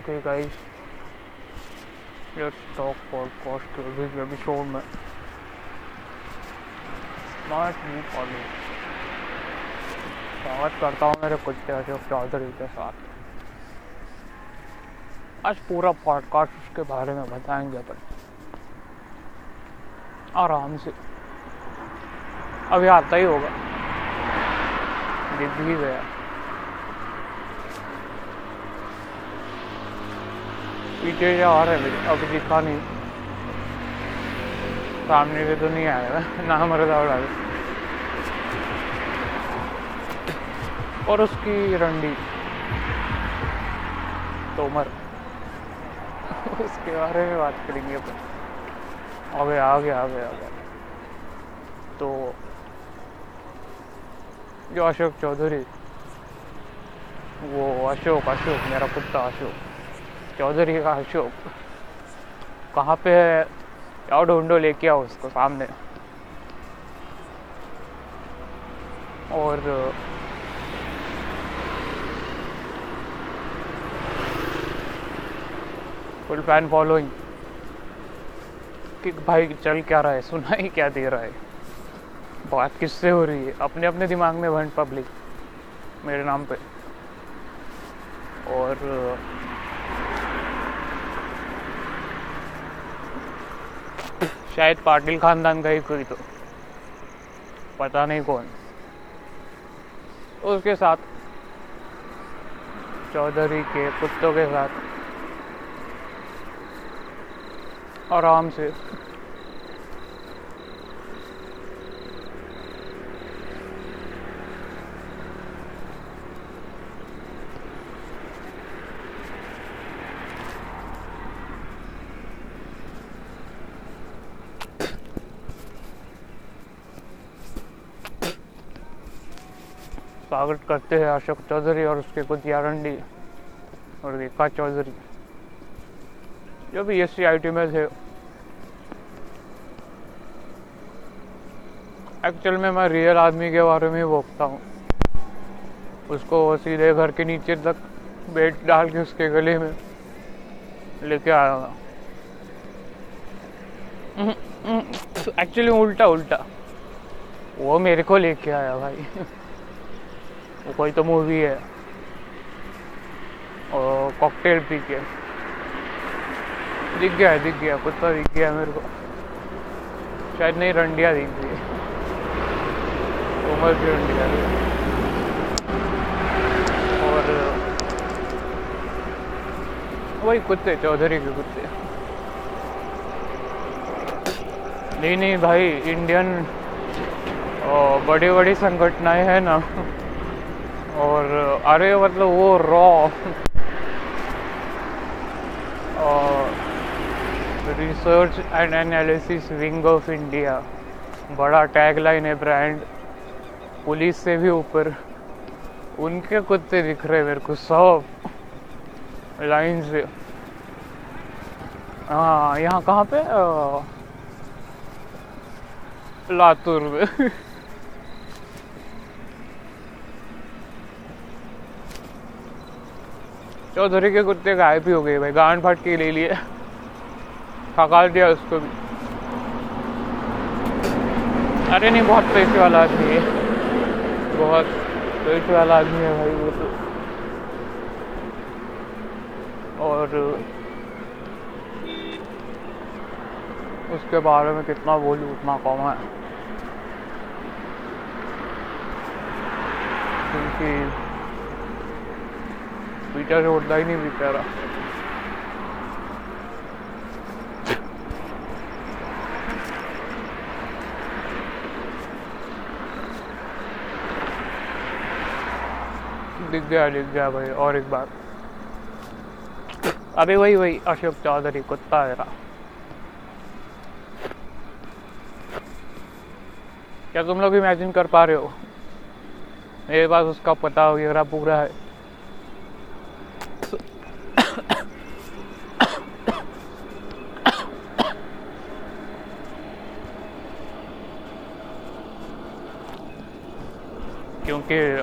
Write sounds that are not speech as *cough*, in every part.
Okay, guys, let's talk podcast के this episode में smart new college स्वागत करता हूँ मेरे कुत्ते अशोक चौधरी के साथ। आज पूरा पॉडकास्ट उसके बारे में बताएँगे अपन। आराम से। अभी आता ही होगा। दिख भी गया पीछे जा आ रहा है अभी दिखा नहीं। सामने से तो नहीं आया ना। *laughs* मरदा उड़ा और उसकी रंडी। तोमर *laughs* उसके बारे में बात करेंगे अपन। आ गया आ गया आ गया आ गया तो जो अशोक चौधरी, वो अशोक अशोक, मेरा कुत्ता अशोक। चौधरी का अशोक कहाँ पे है? क्या ढूंढो, लेके आओ उसको सामने। और फुल फ़ैन फॉलोइंग कि भाई, चल क्या रहा है? सुना ही क्या दे रहा है? बात किससे हो रही है? अपने अपने दिमाग में वन पब्लिक मेरे नाम पे। और शायद पाटिल खानदान का ही कोई तो। पता नहीं कौन। उसके साथ, चौधरी के कुत्तों के साथ। आराम से। स्वागत करते हैं अशोक चौधरी और उसके कुछ यारंडी और रेखा चौधरी जो भी एस सी आई टी में थे एक्चुअल में मैं रियल आदमी के बारे में ही बोलता हूँ उसको सीधे घर के नीचे तक बेट डाल के उसके गले में लेके आया था एक्चुअली उल्टा उल्टा वो मेरे को लेके आया भाई वो कोई तो मूवी है। और कॉकटेल पी के। दिख गया दिख गया कुत्ता दिख गया मेरे को। शायद नहीं, रंडिया दिख गई। उमर की रंडिया और, वही कुत्ते, चौधरी के कुत्ते। नहीं नहीं भाई इंडियन बड़ी बड़ी संगठनाएँ हैं ना। और, अरे मतलब वो raw research and analysis wing of India बड़ा टैगलाइन है ब्रांड पुलिस से भी ऊपर। उनके कुत्ते दिख रहे मेरे को, सब। लाइन से। हाँ यहाँ कहाँ पे? लातूर में। चौधरी के कुत्ते गायब ही हो गए भाई, गांड फाट के ले लिए। थका दिया उसको भी। अरे नहीं, बहुत पैसे वाला आदमी है। बहुत पैसे वाला आदमी है भाई वो तो। और उसके बारे में कितना बोलूँ, उतना कम है। क्योंकि से उठता ही नहीं बेचारा। दिख गया दिख गया भाई, और एक बार अभी वही वही, अशोक चौधरी, कुत्ता है क्या तुम लोग इमेजिन कर पा रहे हो? मेरे पास उसका पता वगैरह पूरा है। क्योंकि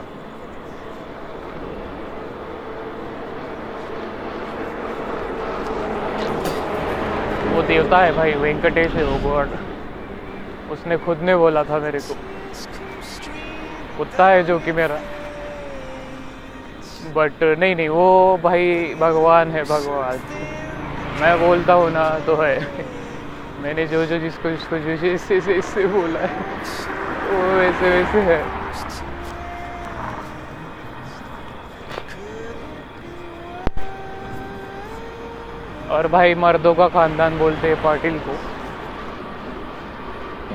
वो देवता है भाई, वेंकटेश है वो गॉड। उसने खुद ने बोला था मेरे को। कुत्ता है जो कि मेरा। बट नहीं नहीं, वो भाई भगवान है, भगवान। मैं बोलता हूँ ना तो है। मैंने जो जो जिसको जिसको जो जैसे इससे बोला है, वो वैसे वैसे है। और भाई मर्दों का खानदान बोलते हैं पाटिल को।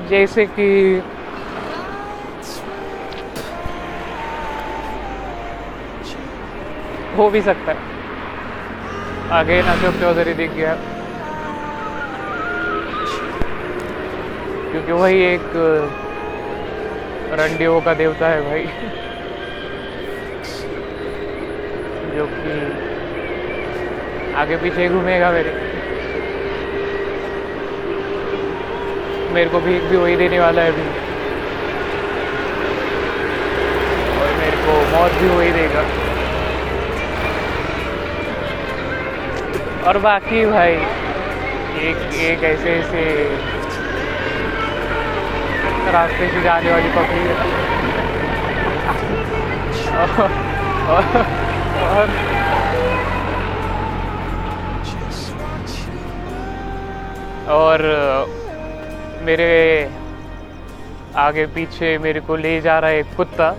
जैसे कि हो भी सकता है। आगे अशोक चौधरी दिख गया। क्योंकि वही एक रंडियों का देवता है भाई। *laughs* जो कि आगे पीछे घूमेगा मेरे। मेरे को भीख भी वही देने वाला है अभी। और मेरे को मौत भी वही देगा। और बाकी भाई एक एक ऐसे ऐसे रास्ते से जाने वाली पकड़ी है। और, और और मेरे आगे पीछे मेरे को ले जा रहा है एक कुत्ता।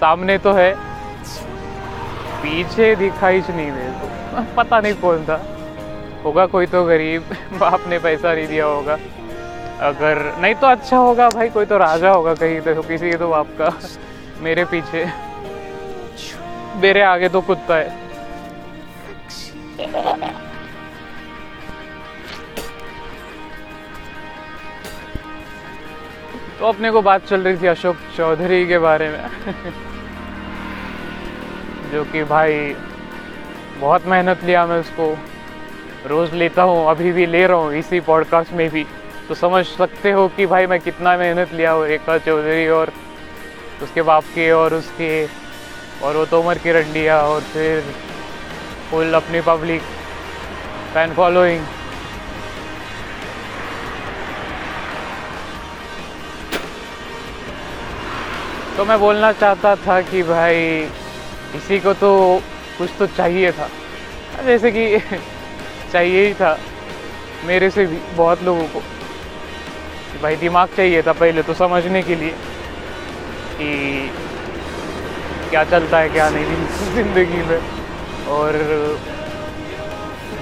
सामने तो है। पीछे दिखाई नहीं मेरे को। *laughs* पता नहीं कौन था। होगा कोई तो गरीब। *laughs* बाप ने पैसा नहीं दिया होगा। अगर नहीं तो अच्छा होगा भाई, कोई तो राजा होगा कहीं तो किसी के तो बाप का। *laughs* मेरे पीछे। मेरे आगे तो कुत्ता है। तो अपने को बात चल रही थी अशोक चौधरी के बारे में। जो कि भाई, बहुत मेहनत लिया मैं उसको। रोज़ लेता हूँ, अभी भी ले रहा हूँ, इसी पॉडकास्ट में भी। तो समझ सकते हो कि भाई मैं कितना मेहनत लिया हूँ रेखा चौधरी और उसके बाप के और उसके, और वो तोमर की रंडिया, और फिर फुल अपनी पब्लिक फ़ैन फॉलोइंग तो मैं बोलना चाहता था कि भाई, इसी को तो कुछ तो चाहिए था। जैसे कि *laughs* चाहिए ही था, मेरे से भी, बहुत लोगों को। भाई, दिमाग चाहिए था पहले तो समझने के लिए कि क्या चलता है, क्या नहीं *laughs* ज़िंदगी में। और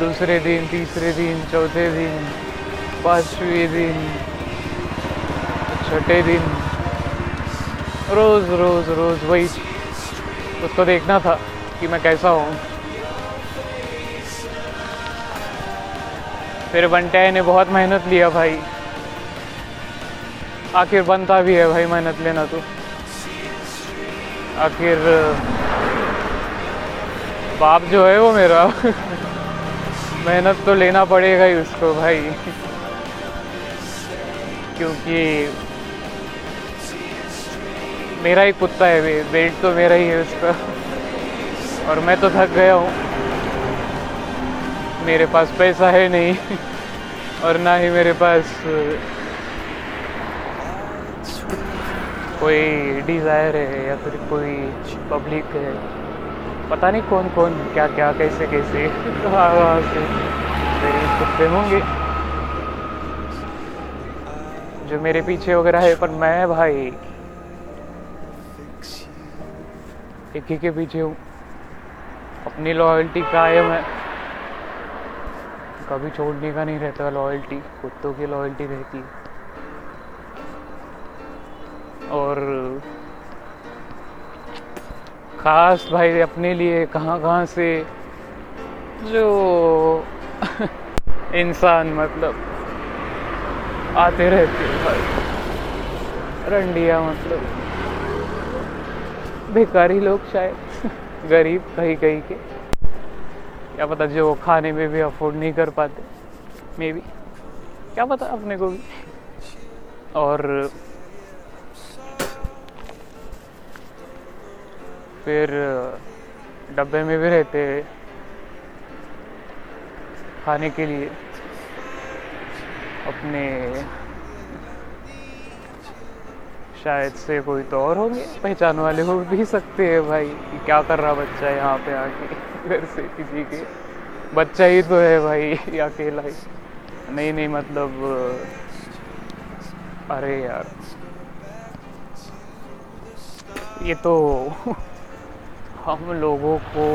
दूसरे दिन, तीसरे दिन, चौथे दिन, पाँचवें दिन, छठे दिन रोज़ रोज़ रोज़ वही उसको देखना था कि मैं कैसा हूँ। फिर बंटे ने बहुत मेहनत लिया भाई। आखिर बनता भी है भाई मेहनत लेना तो। आखिर, बाप जो है वो मेरा। *laughs* मेहनत तो लेना पड़ेगा ही उसको भाई। *laughs* क्योंकि मेरा ही कुत्ता है बेल्ट तो मेरा ही है उसका। और मैं तो थक गया हूँ। मेरे पास पैसा है नहीं, और ना ही मेरे पास, कोई डिज़ायर है या फिर कोई पब्लिक है। पता नहीं कौन कौन, क्या क्या, कैसे कैसे। कहाँ वहाँ से मेरे कुत्ते होंगे। जो मेरे पीछे वगैरह है, पर मैं भाई एक ही के पीछे हूँ। अपनी लॉयल्टी कायम है। कभी छोड़ने का नहीं रहता लॉयल्टी कुत्तों की लॉयल्टी रहती है। और खास भाई अपने लिए कहाँ कहाँ से जो *laughs* इंसान मतलब आते रहते भाई। रंडिया मतलब। भिकारी लोग शायद। गरीब कहीं कहीं के। क्या पता जो खाने में भी अफोर्ड नहीं कर पाते। मे भी क्या पता अपने को भी। और फिर डब्बे में भी रहते खाने के लिए। अपने शायद से कोई तो और होंगे। पहचान वाले हो भी सकते हैं भाई कि क्या कर रहा बच्चा यहाँ पे आके, घर से किसी के। बच्चा ही तो है भाई अकेला ही। नहीं नहीं मतलब अरे यार। ये तो *laughs* हम लोगों को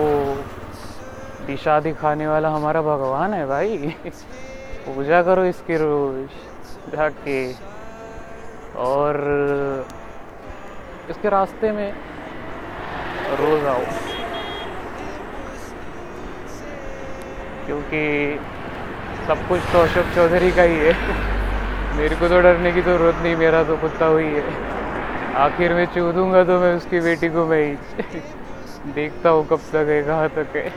दिशा दिखाने वाला हमारा भगवान है भाई। पूजा करो इसकी रोज जाके। और इसके रास्ते में रोज आओ। क्योंकि सब कुछ तो अशोक चौधरी का ही है। मेरे को तो डरने की ज़रूरत तो नहीं, मेरा तो कुत्ता हुई है। आखिर में चूदूँगा तो मैं उसकी बेटी को मैं ही। देखता हूँ कब तक है, कहाँ तक है।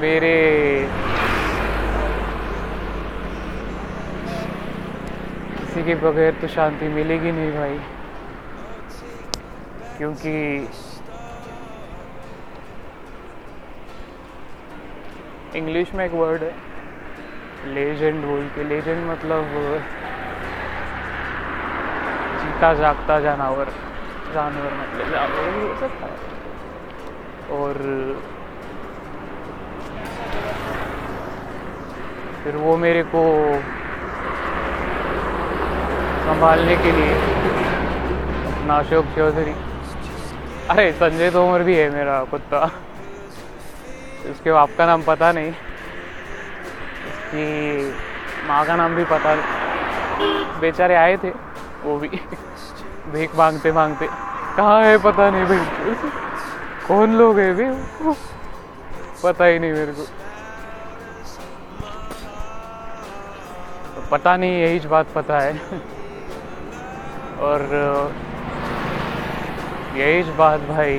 मेरे किसी के बगैर तो शांति मिलेगी नहीं भाई। क्योंकि इंग्लिश में एक वर्ड है लेजेंड बोल के लेजेंड मतलब जीता जागता जानवर जानवर मतलब जानवर भी हो सकता है और फिर वो मेरे को संभालने के लिए अपना अशोक चौधरी अरे, संजय तोमर भी है मेरा, कुत्ता। उसके बाप का नाम पता नहीं। उसकी माँ का नाम भी पता नहीं। बेचारे आए थे, वो भी। भीख मांगते मांगते। कहाँ है पता नहीं भाई कौन लोग है भी पता ही नहीं मेरे को। पता नहीं, यही बात पता है। और यही बात भाई।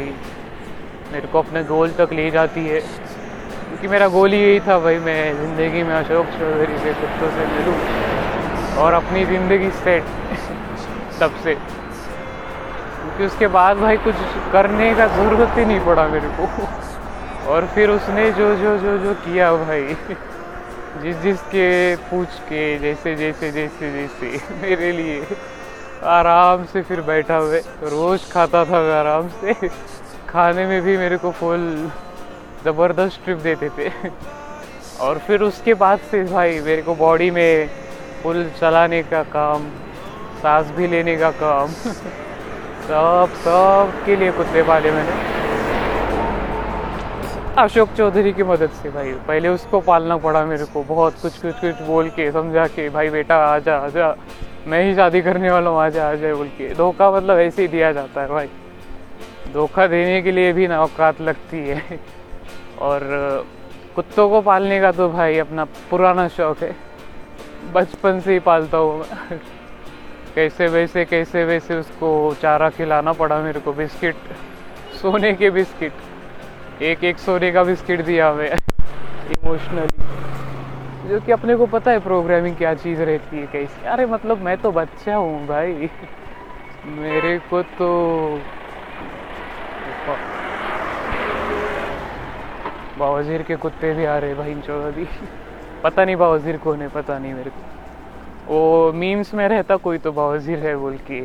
मेरे को अपने गोल तक ले जाती है। क्योंकि मेरा गोल ही यही था भाई, मैं ज़िंदगी में अशोक चौधरी के कुत्तों से मिलूँ और अपनी ज़िंदगी सेट तब से। क्योंकि उसके बाद भाई कुछ करने का ज़रूरत ही नहीं पड़ा मेरे को। और फिर उसने जो जो जो जो किया भाई, जिस जिसके पूछ के, जैसे जैसे जैसे जैसे मेरे लिए। आराम से फिर बैठा हुए। रोज़ खाता था मैं आराम से। खाने में भी मेरे को फुल ज़बरदस्त ट्रिप देते थे। और फिर उसके बाद से भाई मेरे को बॉडी में फुल चलाने का काम, सांस भी लेने का काम। सब सब के लिए कुत्ते पाले मैंने। अशोक चौधरी की मदद से भाई, पहले उसको पालना पड़ा मेरे को। बहुत कुछ कुछ कुछ बोल के, समझा के, भाई बेटा आजा आजा मैं ही शादी करने वाला हूँ, आज आ जाए बोल के। धोखा मतलब ऐसे ही दिया जाता है भाई। धोखा देने के लिए भी ना औकात लगती है। और, कुत्तों को पालने का तो भाई अपना पुराना शौक है। बचपन से ही पालता हूँ मैं। कैसे वैसे कैसे वैसे उसको चारा खिलाना पड़ा मेरे को। बिस्किट, सोने के बिस्किट। एक एक सोने का बिस्किट दिया हमें। इमोशनली। जो कि अपने को पता है प्रोग्रामिंग क्या चीज़ रहती है कैसी। अरे मतलब मैं तो बच्चा हूँ भाई। मेरे को तो बावजीर के कुत्ते भी आ रहे भाई चौधरी पता नहीं बावजीर कौन है, पता नहीं मेरे को। वो मीम्स में रहता कोई तो बावजीर है बोल के।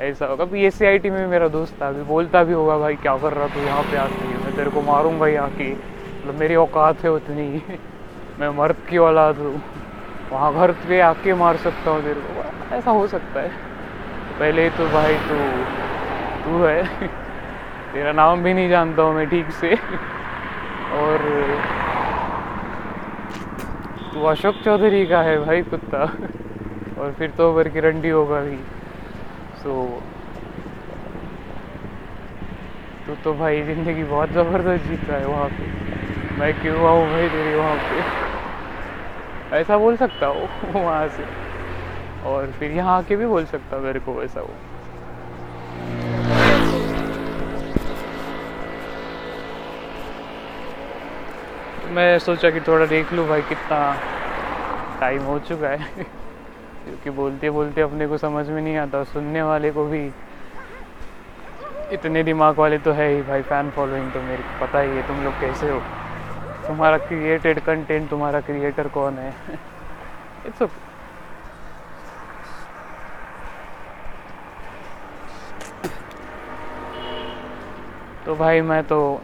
ऐसा होगा। अभी ए में में मेरा दोस्त था, अभी बोलता भी होगा, भाई क्या कर रहा तू यहाँ पे आके? मैं तेरे को मारूँगा यहाँ की। मतलब मेरी औकात है उतनी। मैं मर्द की औलाद हूँ। वहाँ घर पे आके मार सकता हूँ तेरे को। ऐसा हो सकता है। पहले तो भाई तू तू है। तेरा नाम भी नहीं जानता हूँ मैं ठीक से। और तू अशोक चौधरी का है भाई कुत्ता। और फिर तो ओवर की रंडी होगा भी। सो तू तो भाई ज़िंदगी बहुत ज़बरदस्त जीता है वहाँ पे। मैं क्यों आऊँ भाई तेरी वहाँ पे? ऐसा बोल सकता हो *laughs* वहाँ से। और फिर यहाँ आके भी बोल सकता मेरे को वैसा वो। मैं सोचा कि थोड़ा देख लूँ भाई कितना टाइम हो चुका है। *laughs* क्योंकि बोलते बोलते अपने को समझ में नहीं आता सुनने वाले को भी इतने दिमाग वाले तो है ही भाई फ़ैन फॉलोइंग तो मेरे को पता ही है तुम लोग कैसे हो। तुम्हारा क्रिएटेड कंटेंट तुम्हारा क्रिएटर कौन है? इट्स ओके तो भाई, मैं तो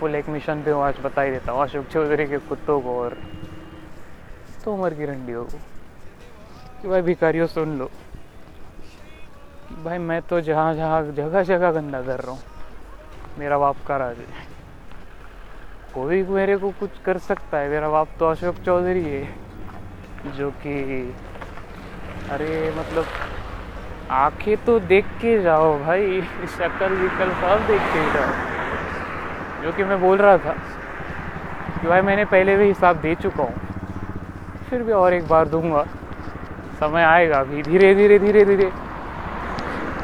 फुल एक मिशन पे हूँ, आज बता ही देता हूँ। अशोक चौधरी के कुत्तों को और तोमर की रंडियों को। कि भाई, भिखारियों, सुन लो। भाई, मैं तो जहाँ जहाँ जगह जगह गंदा कर रहा हूँ। मेरा बाप का राज है। कोई मेरे को कुछ कर सकता है? मेरा बाप तो अशोक चौधरी है, जो कि, अरे मतलब आँखें तो देख के जाओ भाई, शक्ल विकल सब देख के जाओ। जो कि मैं बोल रहा था कि भाई मैंने पहले भी हिसाब दे चुका हूँ, फिर भी और एक बार दूँगा। समय आएगा अभी, धीरे धीरे धीरे धीरे।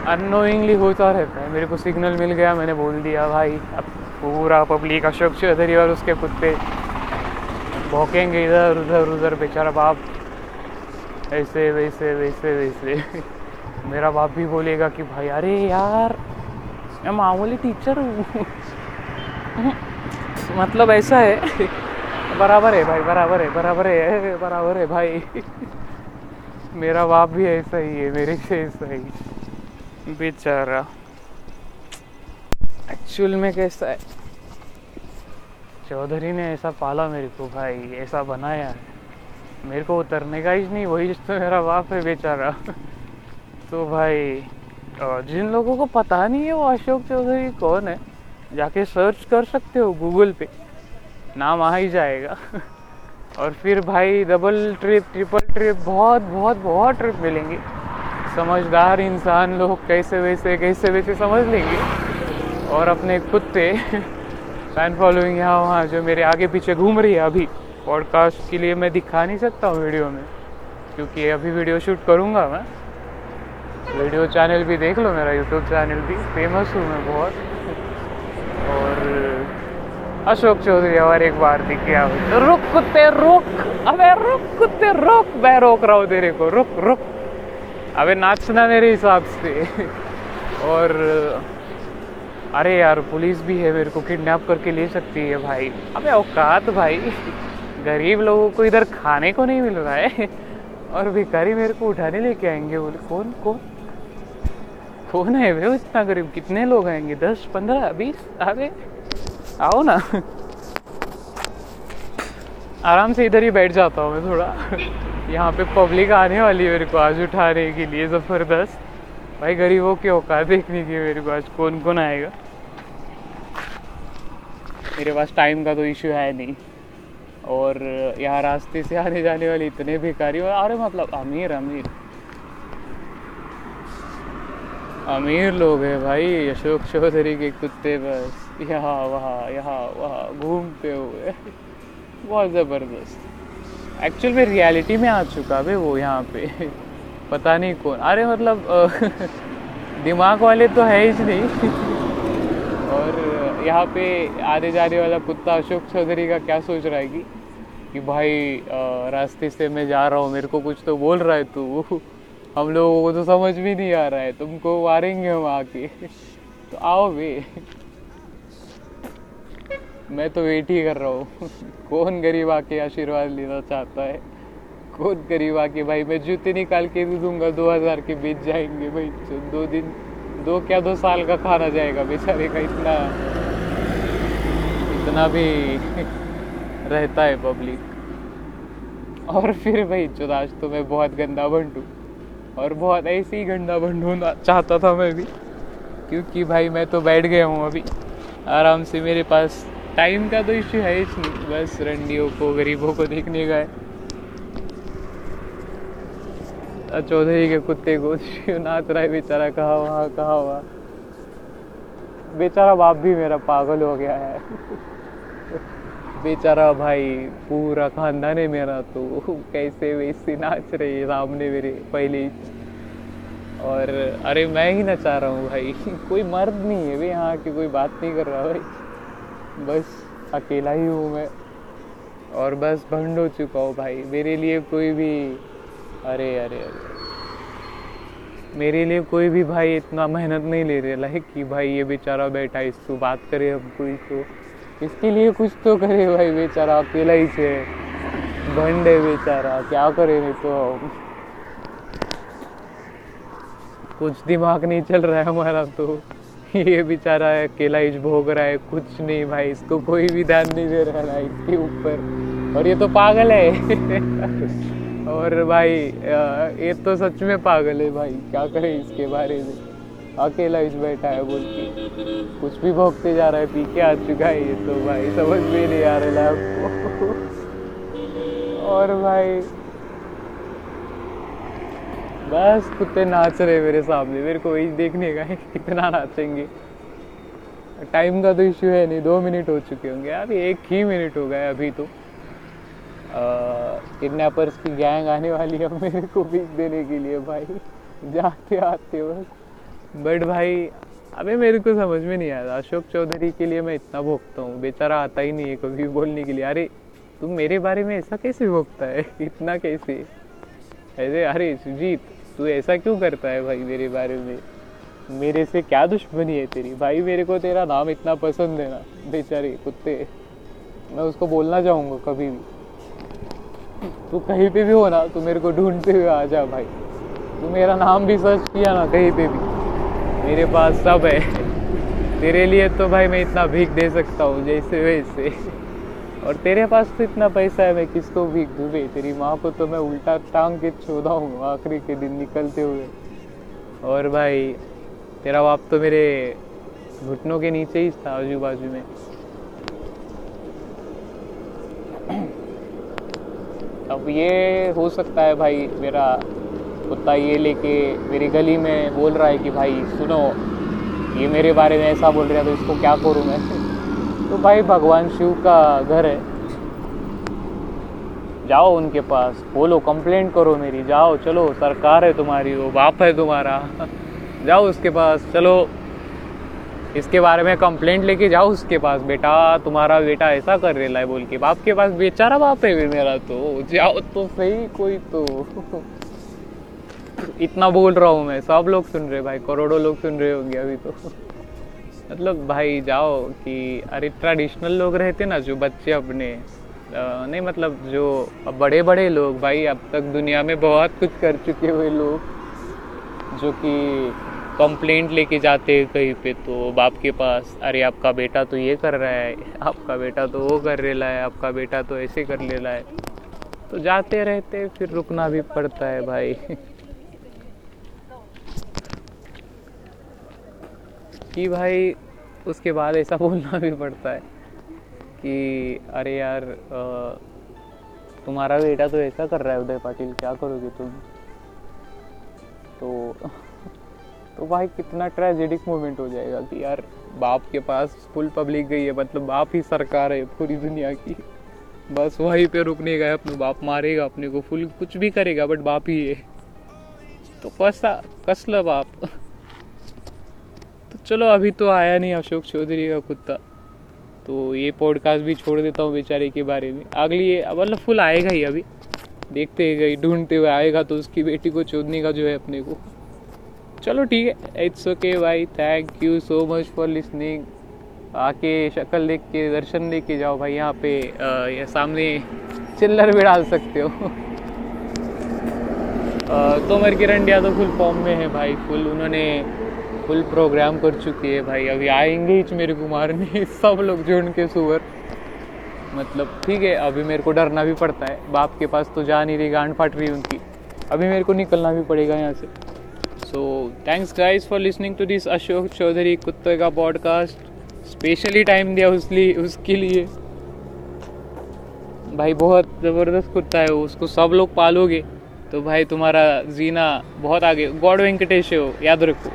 अनोइंगली होता रहता है। मेरे को सिग्नल मिल गया, मैंने बोल दिया, भाई, अब पूरा पब्लिक अशोक चौधरी और उसके कुत्ते भौकेंगे इधर, उधर उधर बेचारा बाप। ऐसे, वैसे वैसे वैसे। *laughs* मेरा बाप भी बोलेगा कि भाई, अरे यार, मैं मामूली टीचर हूँ। *laughs* मतलब ऐसा है। *laughs* बराबर है भाई, बराबर है बराबर है बराबर है भाई। मेरा बाप भी ऐसा ही है, मेरे से ऐसा ही। बेचारा। एक्चुअल में कैसा है? चौधरी ने ऐसा पाला मेरे को, भाई, ऐसा बनाया। है मेरे को उतरने का ही नहीं, वही तो मेरा बाप है बेचारा। *laughs* तो भाई जिन लोगों को पता नहीं है वो अशोक चौधरी कौन है, जाके सर्च कर सकते हो गूगल पे। नाम आ ही जाएगा। *laughs* और फिर भाई डबल ट्रिप ट्रिपल ट्रिप बहुत बहुत बहुत ट्रिप मिलेंगे। समझदार इंसान लोग, कैसे वैसे कैसे वैसे समझ लेंगे। और अपने कुत्ते फ़ैन फॉलोइंग यहाँ वहाँ जो मेरे आगे पीछे घूम रही है अभी पॉडकास्ट के लिए मैं दिखा नहीं सकता हूँ वीडियो में, क्योंकि अभी वीडियो शूट करूँगा मैं। वीडियो चैनल भी देख लो मेरा यूट्यूब चैनल भी। फ़ेमस हूँ मैं बहुत। और अशोक चौधरी और एक बार दिख गया रुक कुत्ते, रुक। अबे रुक कुत्ते, रुक। मैं रोक रहा हूँ तेरे को। रुक रुक। अबे नाचना मेरे हिसाब से। *laughs* और अरे यार, पुलिस भी है, मेरे को किडनैप करके ले सकती है भाई। अबे औकात भाई, गरीब लोगों को इधर खाने को नहीं मिल रहा है। और भिखारी मेरे को उठाने लेके आएँगे, बोले, कौन कौन? कौन है वे इतना गरीब? कितने लोग आएँगे? दस, पंद्रह, बीस? अरे आओ ना। आराम से इधर ही बैठ जाता हूँ मैं थोड़ा। यहाँ पे पब्लिक आने वाली है मेरे को आज उठाने के लिए, ज़बरदस्त। भाई गरीबों की औकात देखने की मेरे आज कौन कौन आएगा? मेरे पास टाइम का तो इश्यू है नहीं। और यहाँ रास्ते से आने जाने वाले इतने भिखारी और अरे मतलब अमीर अमीर। अमीर लोग हैं भाई, अशोक चौधरी के कुत्ते बस। यहाँ, वहाँ यहाँ, वहाँ, घूमते हुए। बहुत ज़बरदस्त। एक्चुअल में रियलिटी में आ चुका है वो यहाँ पे। पता नहीं कौन। अरे मतलब *laughs* दिमाग वाले तो है ही नहीं। *laughs* और यहाँ पे आने जाने वाला कुत्ता अशोक चौधरी का क्या सोच रहा है कि कि भाई रास्ते से मैं जा रहा हूँ, मेरे को कुछ तो बोल रहा है तू। *laughs* हम लोगों को तो समझ भी नहीं आ रहा है, तुमको मारेंगे हम आके। तो आओ भी मैं तो वेट ही कर रहा हूँ। कौन गरीब आके आशीर्वाद लेना चाहता है? कौन गरीब आके भाई, मैं जूते निकाल के भी दूँगा, दो हज़ार के बीच जाएँगे, भाई तो दो दिन, दो क्या, दो साल का खाना जाएगा, बेचारे का इतना इतना भी *laughs* रहता है पब्लिक और फिर भाई आज तो मैं बहुत गंदा बंटू, और बहुत ऐसे ही गंदा ढूंढना चाहता था मैं भी, क्योंकि भाई, मैं तो बैठ गया हूँ अभी। आराम से मेरे पास टाइम का तो इश्यू है ही नहीं, बस रंडियों को, गरीबों को देखने का है। चौधरी के कुत्ते को नाच रहा है बेचारा कहा, वहाँ कहा हुआ? बेचारा बाप भी मेरा पागल हो गया है। बेचारा भाई, पूरा खानदान है मेरा तो कैसे वैसे नाच रही रहे सामने मेरे पहले? और अरे मैं ही नचा रहा हूँ भाई, कोई मर्द नहीं है भाई यहाँ की, कोई बात नहीं कर रहा भाई। बस अकेला ही हूँ मैं। और बस भंड हो चुका हूँ भाई, मेरे लिए कोई भी अरे अरे अरे। मेरे लिए कोई भी भाई इतना मेहनत नहीं ले रहा है कि भाई ये बेचारा बैठा इसको बात करे हमको इसको इसके लिए कुछ तो करे भाई बेचारा, अकेला ही से। भंडे बेचारा, क्या करे नहीं तो कुछ दिमाग नहीं चल रहा है हमारा तो। ये बेचारा है अकेला ही भोग रहा है, कुछ नहीं भाई, इसको कोई भी ध्यान नहीं दे रहा है इसके ऊपर। और ये तो पागल है। *laughs* और भाई ये तो सच में पागल है भाई, क्या करे इसके बारे में? अकेला इस बैठा है बोल के। कुछ भी भोगते जा रहा है, पी के आ चुका है ये तो भाई, समझ में नहीं आ रहा आपको। और भाई, बस कुत्ते नाच रहे मेरे सामने, मेरे को वही देखने का है, कितना नाचेंगे। टाइम का तो इश्यू है नहीं, दो मिनट हो चुके होंगे अभी एक ही मिनट हो गया अभी तो। किडनैपर्स की गैंग आने वाली है मेरे को बीच देने के लिए भाई। जाते, आते बस। बट भाई, अबे मेरे को समझ में नहीं आया अशोक चौधरी के लिए मैं इतना भोगता हूँ। बेचारा आता ही नहीं है कभी बोलने के लिए। अरे तुम मेरे बारे में ऐसा कैसे भोगता है? *laughs* इतना कैसे? ऐसे अरे, सुजीत, तू ऐसा क्यों करता है भाई मेरे बारे में? मेरे से क्या दुश्मनी है तेरी? भाई, मेरे को तेरा नाम इतना पसंद है ना, बेचारे, कुत्ते। मैं उसको बोलना चाहूँगा कभी भी। तू कहीं पे भी हो ना, तू मेरे को ढूंढते हुए आ जा भाई। तू मेरा नाम भी सर्च किया ना कहीं पे भी। मेरे पास सब है। तेरे लिए तो भाई मैं इतना भीख दे सकता हूँ, जैसे वैसे। और तेरे पास तो इतना पैसा है, मैं किसको भी डूबे तेरी माँ को तो मैं उल्टा टांग के छोड़ा हूँ, आखिरी के दिन निकलते हुए। और भाई, तेरा बाप तो मेरे घुटनों के नीचे ही था आजू बाजू में। अब ये हो सकता है भाई, मेरा कुत्ता ये लेके मेरी गली में बोल रहा है कि भाई, सुनो, ये मेरे बारे में ऐसा बोल रहा है तो इसको क्या करूँ मैं? तो भाई, भगवान शिव का घर है। जाओ उनके पास, बोलो कंप्लेंट करो मेरी, जाओ, चलो, सरकार है तुम्हारी, वो बाप है तुम्हारा। *laughs* जाओ उसके पास, चलो। इसके बारे में कंप्लेंट लेके जाओ उसके पास। बेटा, तुम्हारा बेटा ऐसा कर रहा है बोल के। बाप के पास बेचारा बाप है मेरा तो। जाओ तो सही, कोई तो। इतना बोल रहा हूँ मैं। सब लोग सुन रहे भाई। करोड़ों लोग सुन रहे होंगे अभी तो। मतलब भाई जाओ कि, अरे ट्रेडिशनल लोग रहते ना, जो बच्चे अपने नहीं मतलब जो बड़े बड़े लोग, भाई अब तक दुनिया में बहुत कुछ कर चुके हुए लोग, जो कि कंप्लेंट लेके जाते हैं कहीं पे तो बाप के पास, अरे, आपका बेटा तो ये कर रहा है, आपका बेटा तो वो कर रहा है, आपका बेटा तो ऐसे कर ले रहा है। तो जाते रहते फिर रुकना भी पड़ता है भाई। कि भाई, उसके बाद ऐसा *laughs* बोलना भी पड़ता है कि, अरे यार तुम्हारा बेटा तो ऐसा कर रहा है उदय पाटिल, क्या करोगे तुम? तो तो भाई कितना ट्रेजेडिक मोमेंट हो जाएगा कि यार बाप के पास फुल पब्लिक गई है मतलब बाप ही सरकार है पूरी दुनिया की। बस वहीं पे रुकने गए अपने बाप मारेगा, अपने को फुल कुछ भी करेगा बट बाप ही है। तो कैसा कसला बाप। तो चलो, अभी तो आया नहीं अशोक चौधरी का कुत्ता। तो ये पॉडकास्ट भी छोड़ देता हूँ बेचारे के बारे में। अगली मतलब फुल आएगा ही अभी। देखते गई ढूंढते हुए आएगा तो उसकी बेटी को चोदने का जो है अपने को। चलो ठीक है इट्स ओके भाई thank you so much for listening आके शक्ल देख के, दर्शन देख के जाओ भाई, यहाँ पे ये सामने चिल्लर भी डाल सकते हो। तो मर किरण तो फुल फॉर्म में है भाई फुल उन्होंने फुल प्रोग्राम कर चुकी है भाई। अभी आएँगे ही मेरे कुमार ने, *laughs* सब लोग जुड़ के सुअर। मतलब ठीक है, अभी मेरे को डरना भी पड़ता है। बाप के पास तो जा नहीं रही, गांड फाट रही उनकी। अभी मेरे को निकलना भी पड़ेगा यहाँ से। So thanks guys for listening to this Ashok Chaudhary कुत्ते का पॉडकास्ट स्पेशली टाइम दिया उस लिए उसके लिए। भाई बहुत ज़बरदस्त कुत्ता है उसको सब लोग पालोगे। तो भाई तुम्हारा जीना बहुत आगे, गॉड वेंकटेश हो याद रखो।